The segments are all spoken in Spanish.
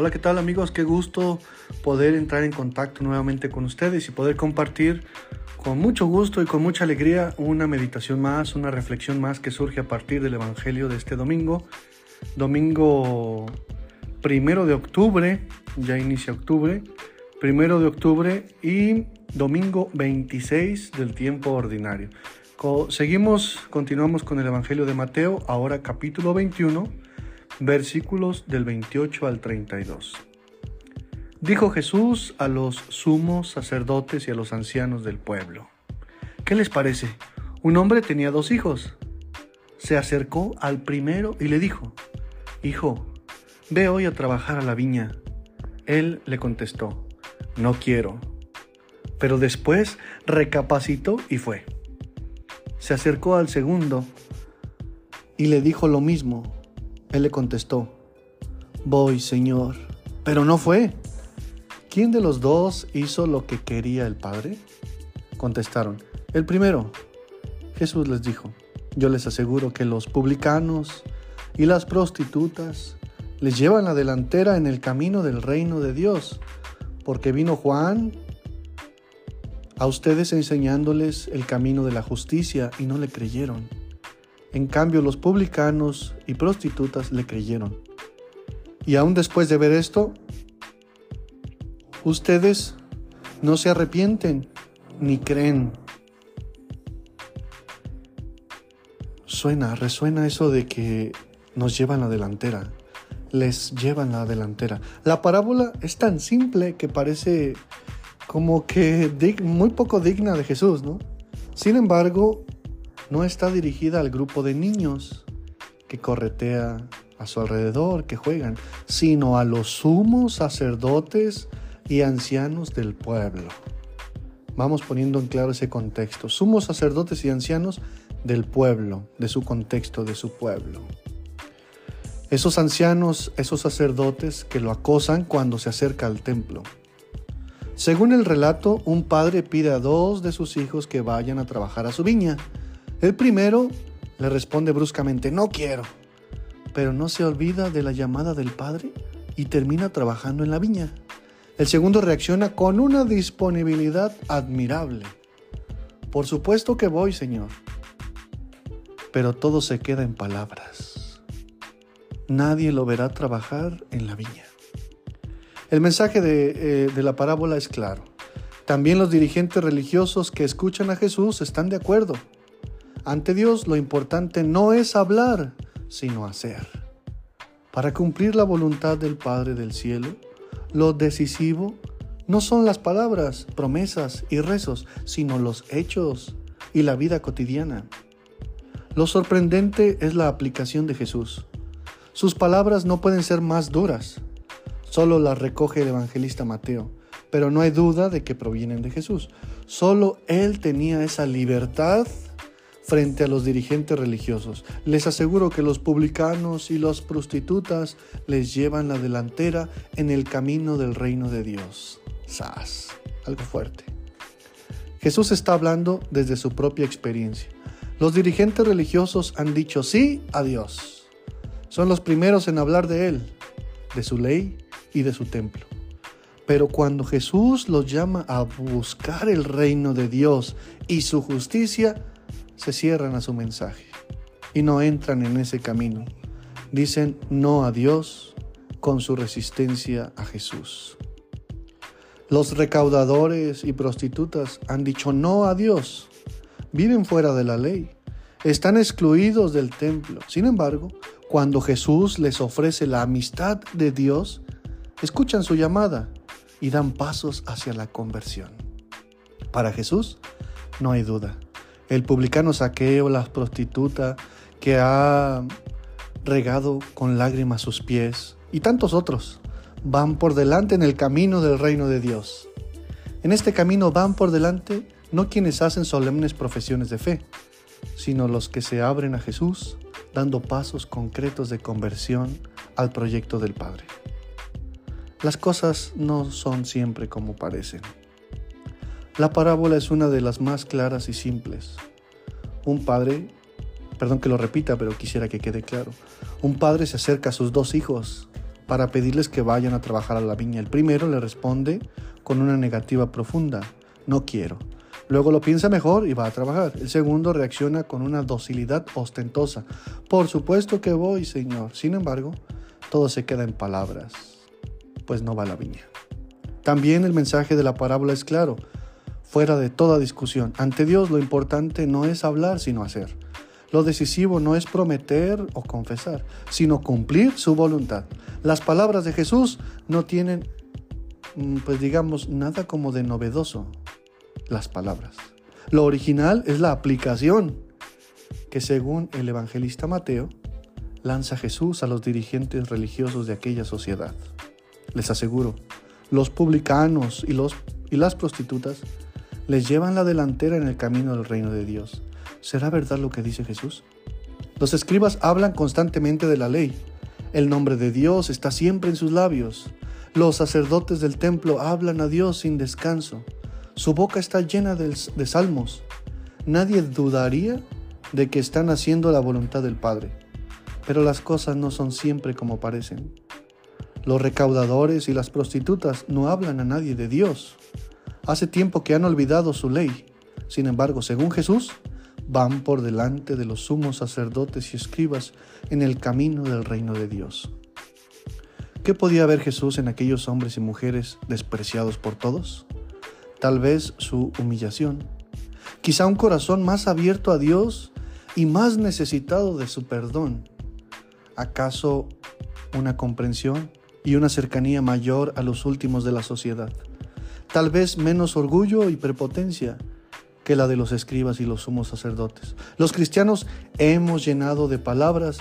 Hola, ¿qué tal amigos? Qué gusto poder entrar en contacto nuevamente con ustedes y poder compartir con mucho gusto y con mucha alegría una meditación más, una reflexión más que surge a partir del Evangelio de este domingo. Domingo primero de octubre, ya inicia octubre, primero de octubre y domingo 26 del tiempo ordinario. Seguimos, continuamos con el Evangelio de Mateo, ahora capítulo 21, versículos del 28 al 32. Dijo Jesús a los sumos sacerdotes y a los ancianos del pueblo, ¿qué les parece? Un hombre tenía dos hijos. Se acercó al primero y le dijo, Hijo, ve hoy a trabajar a la viña. Él le contestó, No quiero. Pero después recapacitó y fue se acercó al segundo y le dijo lo mismo. Él le contestó, voy, Señor. Pero no fue. ¿Quién de los dos hizo lo que quería el Padre? Contestaron, el primero. Jesús les dijo, yo les aseguro que los publicanos y las prostitutas les llevan la delantera en el camino del reino de Dios, porque vino Juan a ustedes enseñándoles el camino de la justicia y no le creyeron. En cambio, los publicanos y prostitutas le creyeron. Y aún después de ver esto, ustedes no se arrepienten ni creen. Suena, resuena eso de que nos llevan la delantera. Les llevan la delantera. La parábola es tan simple que parece como que muy poco digna de Jesús, ¿no? Sin embargo, no está dirigida al grupo de niños que corretea a su alrededor, que juegan, sino a los sumos sacerdotes y ancianos del pueblo. Vamos poniendo en claro ese contexto. Sumos sacerdotes y ancianos del pueblo, de su contexto, de su pueblo. Esos ancianos, esos sacerdotes que lo acosan cuando se acerca al templo. Según el relato, un padre pide a dos de sus hijos que vayan a trabajar a su viña. El primero le responde bruscamente, no quiero, pero no se olvida de la llamada del padre y termina trabajando en la viña. El segundo reacciona con una disponibilidad admirable. Por supuesto que voy, Señor. Pero todo se queda en palabras. Nadie lo verá trabajar en la viña. El mensaje eh, de, la parábola es claro. También los dirigentes religiosos que escuchan a Jesús están de acuerdo. Ante Dios lo importante no es hablar, sino hacer. Para cumplir la voluntad del Padre del cielo, lo decisivo no son las palabras, promesas y rezos, sino los hechos y la vida cotidiana. Lo sorprendente es la aplicación de Jesús. Sus palabras no pueden ser más duras, Solo las recoge el evangelista Mateo, pero no hay duda de que provienen de Jesús. Solo él tenía esa libertad frente a los dirigentes religiosos. Les aseguro que los publicanos y las prostitutas les llevan la delantera en el camino del reino de Dios. ¡Sas! Algo fuerte. Jesús está hablando desde su propia experiencia. Los dirigentes religiosos han dicho sí a Dios. Son los primeros en hablar de Él, de su ley y de su templo. Pero cuando Jesús los llama a buscar el reino de Dios y su justicia, se cierran a su mensaje y no entran en ese camino. Dicen no a Dios con su resistencia a Jesús. Los recaudadores y prostitutas han dicho no a Dios. Viven fuera de la ley. Están excluidos del templo. Sin embargo, cuando Jesús les ofrece la amistad de Dios, escuchan su llamada y dan pasos hacia la conversión. Para Jesús no hay duda. El publicano saqueo, la prostituta que ha regado con lágrimas sus pies y tantos otros van por delante en el camino del reino de Dios. En este camino van por delante no quienes hacen solemnes profesiones de fe, sino los que se abren a Jesús dando pasos concretos de conversión al proyecto del Padre las cosas no son siempre como parecen. La parábola es una de las más claras y simples. Un padre, perdón que lo repita, pero quisiera que quede claro, un padre se acerca a sus dos hijos para pedirles que vayan a trabajar a la viña. El primero le responde con una negativa profunda, no quiero. Luego lo piensa mejor y va a trabajar. El segundo reacciona con una docilidad ostentosa. Por supuesto que voy, Señor. Sin embargo, todo se queda en palabras, pues no va a la viña. También el mensaje de la parábola es claro, fuera de toda discusión. Ante Dios lo importante no es hablar, sino hacer. Lo decisivo no es prometer o confesar, sino cumplir su voluntad. Las palabras de Jesús no tienen, mm, pues digamos, nada como de novedoso. Las palabras. Lo original es la aplicación que según el evangelista Mateo lanza Jesús a los dirigentes religiosos de aquella sociedad. Les aseguro, los publicanos y, los, y las prostitutas les llevan la delantera en el camino del reino de Dios. ¿Será verdad lo que dice Jesús? Los escribas hablan constantemente de la ley. El nombre de Dios está siempre en sus labios. Los sacerdotes del templo hablan a Dios sin descanso. Su boca está llena de, de salmos. Nadie dudaría de que están haciendo la voluntad del Padre. Pero las cosas no son siempre como parecen. Los recaudadores y las prostitutas no hablan a nadie de Dios. Hace tiempo que han olvidado su ley. Sin embargo, según Jesús, van por delante de los sumos sacerdotes y escribas en el camino del reino de Dios. ¿Qué podía ver Jesús en aquellos hombres y mujeres despreciados por todos? Tal vez su humillación, quizá un corazón más abierto a Dios y más necesitado de su perdón. ¿Acaso una comprensión y una cercanía mayor a los últimos de la sociedad? Tal vez menos orgullo y prepotencia que la de los escribas y los sumos sacerdotes. Los cristianos hemos llenado de palabras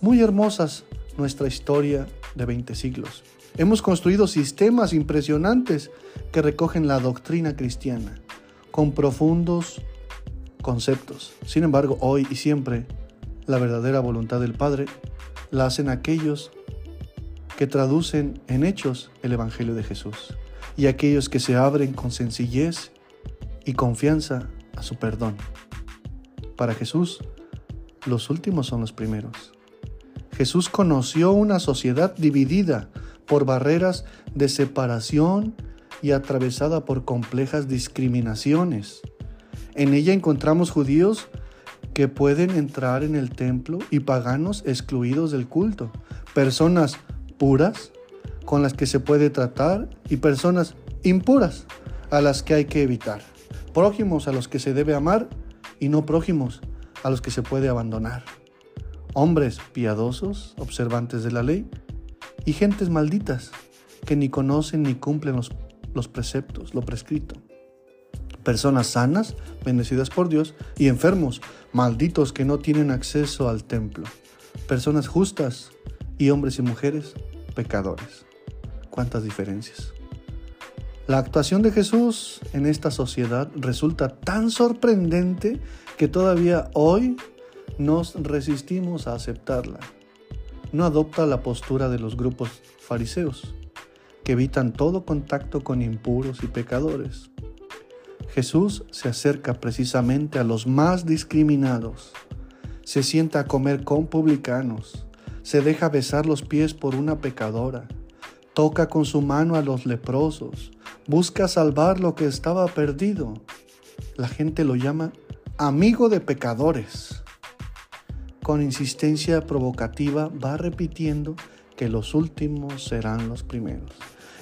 muy hermosas nuestra historia de 20 siglos. Hemos construido sistemas impresionantes que recogen la doctrina cristiana con profundos conceptos. Sin embargo, hoy y siempre, la verdadera voluntad del Padre la hacen aquellos que traducen en hechos el Evangelio de Jesús y aquellos que se abren con sencillez y confianza a su perdón. Para Jesús, los últimos son los primeros. Jesús conoció una sociedad dividida por barreras de separación y atravesada por complejas discriminaciones. En ella encontramos judíos que pueden entrar en el templo y paganos excluidos del culto, personas puras con las que se puede tratar y personas impuras a las que hay que evitar prójimos a los que se debe amar y no prójimos a los que se puede abandonar, hombres piadosos, observantes de la ley, y gentes malditas que ni conocen ni cumplen los, los preceptos, lo prescrito. Personas sanas, bendecidas por Dios, y enfermos, malditos que no tienen acceso al templo. Personas justas y hombres y mujeres pecadores. ¿Cuántas diferencias? La actuación de Jesús en esta sociedad resulta tan sorprendente que todavía hoy nos resistimos a aceptarla. No adopta la postura de los grupos fariseos, que evitan todo contacto con impuros y pecadores. Jesús se acerca precisamente a los más discriminados, se sienta a comer con publicanos, se deja besar los pies por una pecadora, toca con su mano a los leprosos, busca salvar lo que estaba perdido. La gente lo llama amigo de pecadores. Con insistencia provocativa va repitiendo que los últimos serán los primeros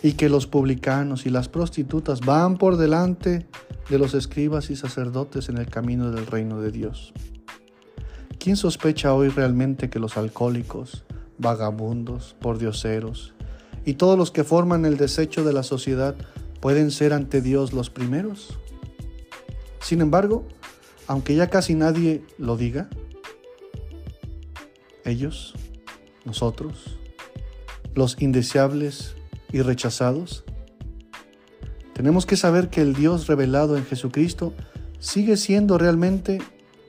y que los publicanos y las prostitutas van por delante de los escribas y sacerdotes en el camino del reino de Dios. ¿Quién sospecha hoy realmente que los alcohólicos, vagabundos, pordioseros y todos los que forman el desecho de la sociedad pueden ser ante Dios los primeros. Sin embargo, aunque ya casi nadie lo diga, ellos, nosotros, los indeseables y rechazados, tenemos que saber que el Dios revelado en Jesucristo sigue siendo realmente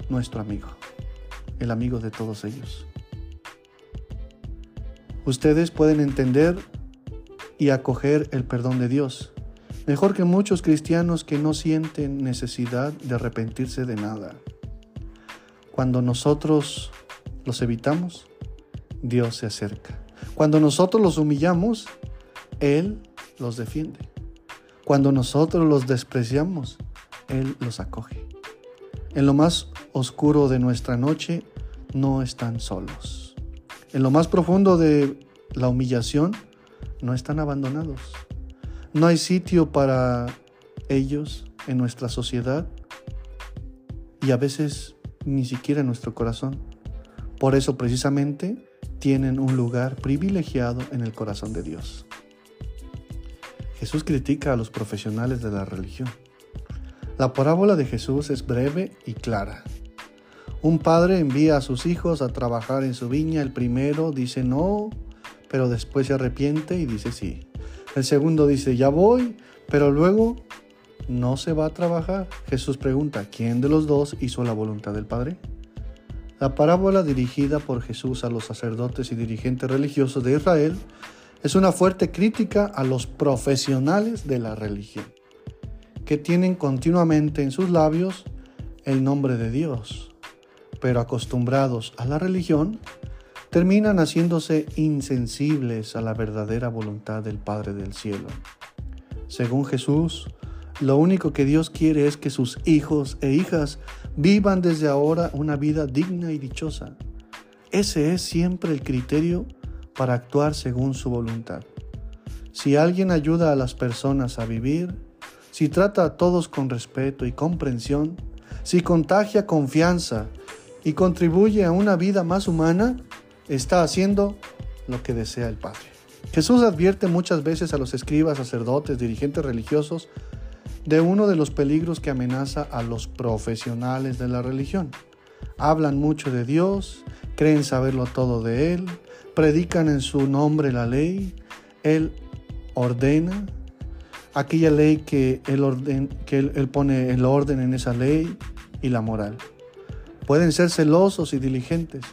nuestro amigo, el amigo de todos ellos. Ustedes pueden entender y acoger el perdón de Dios Mejor que muchos cristianos que no sienten necesidad de arrepentirse de nada. Cuando nosotros los evitamos, Dios se acerca. Cuando nosotros los humillamos, Él los defiende. Cuando nosotros los despreciamos, Él los acoge. En lo más oscuro de nuestra noche, no están solos. En lo más profundo de la humillación, no están abandonados. No hay sitio para ellos en nuestra sociedad y a veces ni siquiera en nuestro corazón. Por eso precisamente tienen un lugar privilegiado en el corazón de Dios. Jesús critica a los profesionales de la religión. La parábola de Jesús es breve y clara. Un padre envía a sus hijos a trabajar en su viña. El primero dice no, pero después se arrepiente y dice sí. El segundo dice ya voy, pero luego no se va a trabajar. Jesús pregunta, ¿quién de los dos hizo la voluntad del Padre? La parábola dirigida por Jesús a los sacerdotes y dirigentes religiosos de Israel es una fuerte crítica a los profesionales de la religión, que tienen continuamente en sus labios el nombre de Dios, pero acostumbrados a la religión, terminan haciéndose insensibles a la verdadera voluntad del Padre del Cielo. Según Jesús, lo único que Dios quiere es que sus hijos e hijas vivan desde ahora una vida digna y dichosa. Ese es siempre el criterio para actuar según su voluntad. Si alguien ayuda a las personas a vivir, si trata a todos con respeto y comprensión, si contagia confianza y contribuye a una vida más humana, está haciendo lo que desea el Padre. Jesús advierte muchas veces a los escribas, sacerdotes, dirigentes religiosos de uno de los peligros que amenaza a los profesionales de la religión. Hablan mucho de Dios, creen saberlo todo de Él, predican en su nombre la ley, Él ordena aquella ley que él, pone el orden en esa ley y la moral. Pueden ser celosos y diligentes,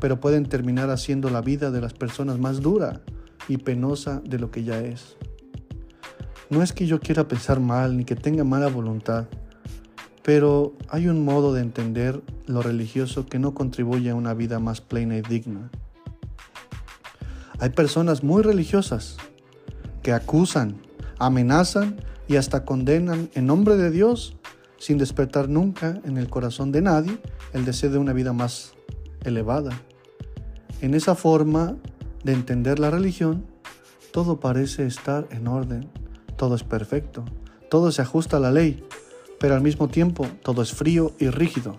pero pueden terminar haciendo la vida de las personas más dura y penosa de lo que ya es. No es que yo quiera pensar mal ni que tenga mala voluntad, pero hay un modo de entender lo religioso que no contribuye a una vida más plena y digna. Hay personas muy religiosas que acusan, amenazan y hasta condenan en nombre de Dios sin despertar nunca en el corazón de nadie el deseo de una vida más elevada. En esa forma de entender la religión, todo parece estar en orden todo es perfecto, todo se ajusta a la ley, pero al mismo tiempo todo es frío y rígido,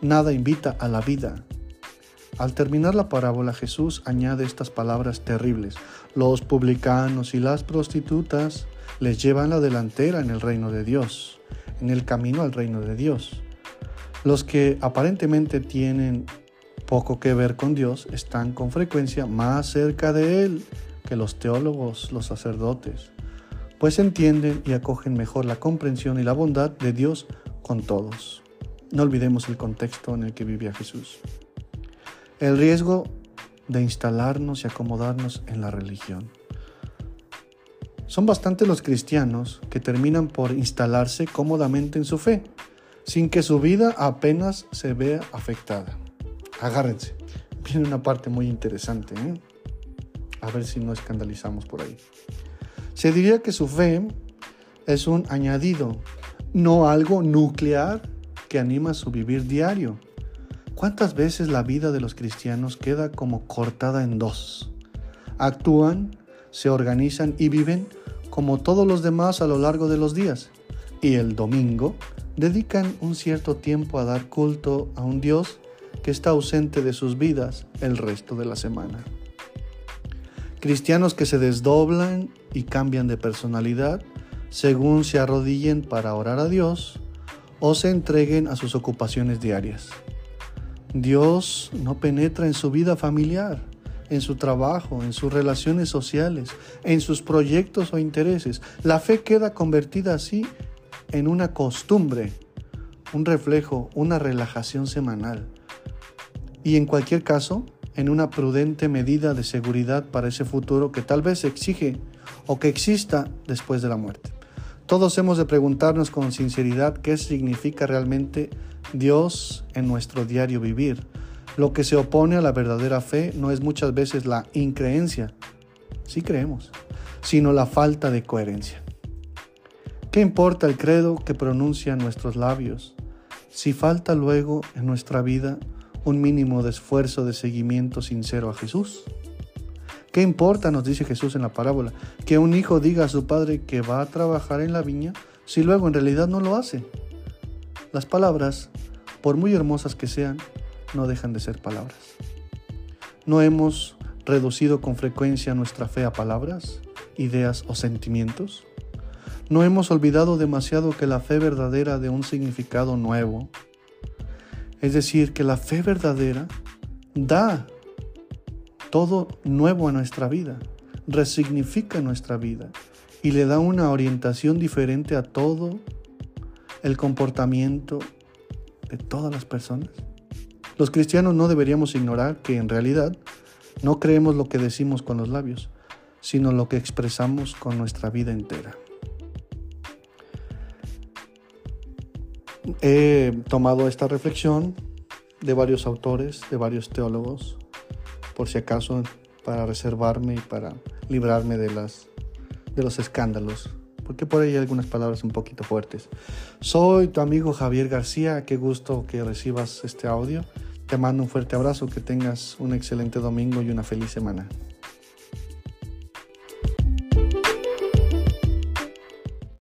nada invita a la vida. Al terminar la parábola Jesús añade estas palabras terribles. Los publicanos y las prostitutas les llevan la delantera en el reino de Dios, en el camino al reino de Dios. Los que aparentemente tienen poco que ver con Dios están con frecuencia más cerca de Él que los teólogos, los sacerdotes pues entienden y acogen mejor la comprensión y la bondad de Dios con todos. No olvidemos el contexto en el que vivía Jesús. El riesgo de instalarnos y acomodarnos en la religión. Son bastantes los cristianos que terminan por instalarse cómodamente en su fe, sin que su vida apenas se vea afectada. Agárrense, viene una parte muy interesante. ¿eh? A ver si no escandalizamos por ahí. Se diría que su fe es un añadido, no algo nuclear que anima su vivir diario. ¿Cuántas veces la vida de los cristianos queda como cortada en dos? Actúan, se organizan y viven como todos los demás a lo largo de los días. Y el domingo dedican un cierto tiempo a dar culto a un Dios que está ausente de sus vidas el resto de la semana. Cristianos que se desdoblan y cambian de personalidad según se arrodillen para orar a Dios o se entreguen a sus ocupaciones diarias. Dios no penetra en su vida familiar, en su trabajo, en sus relaciones sociales, en sus proyectos o intereses. La fe queda convertida así en una costumbre, un reflejo, una relajación semanal. Y en cualquier caso, en una prudente medida de seguridad para ese futuro que tal vez exige o que exista después de la muerte. Todos hemos de preguntarnos con sinceridad qué significa realmente Dios en nuestro diario vivir, Lo que se opone a la verdadera fe no es muchas veces la increencia, sí creemos, sino la falta de coherencia. ¿Qué importa el credo que pronuncian nuestros labios si falta luego en nuestra vida un mínimo de esfuerzo de seguimiento sincero a Jesús? ¿Qué importa, nos dice Jesús en la parábola, que un hijo diga a su padre que va a trabajar en la viña si luego en realidad no lo hace? Las palabras, por muy hermosas que sean, no dejan de ser palabras. ¿No hemos reducido con frecuencia nuestra fe a palabras, ideas o sentimientos? ¿No hemos olvidado demasiado que la fe verdadera de un significado nuevo, es decir, que la fe verdadera da todo nuevo a nuestra vida, resignifica nuestra vida y le da una orientación diferente a todo el comportamiento de todas las personas? Los cristianos no deberíamos ignorar que en realidad no creemos lo que decimos con los labios, sino lo que expresamos con nuestra vida entera. He tomado esta reflexión de varios autores, de varios teólogos, por si acaso para reservarme y para librarme de, las, de los escándalos, porque por ahí hay algunas palabras un poquito fuertes. Soy tu amigo Javier García, qué gusto que recibas este audio. Te mando un fuerte abrazo, que tengas un excelente domingo y una feliz semana.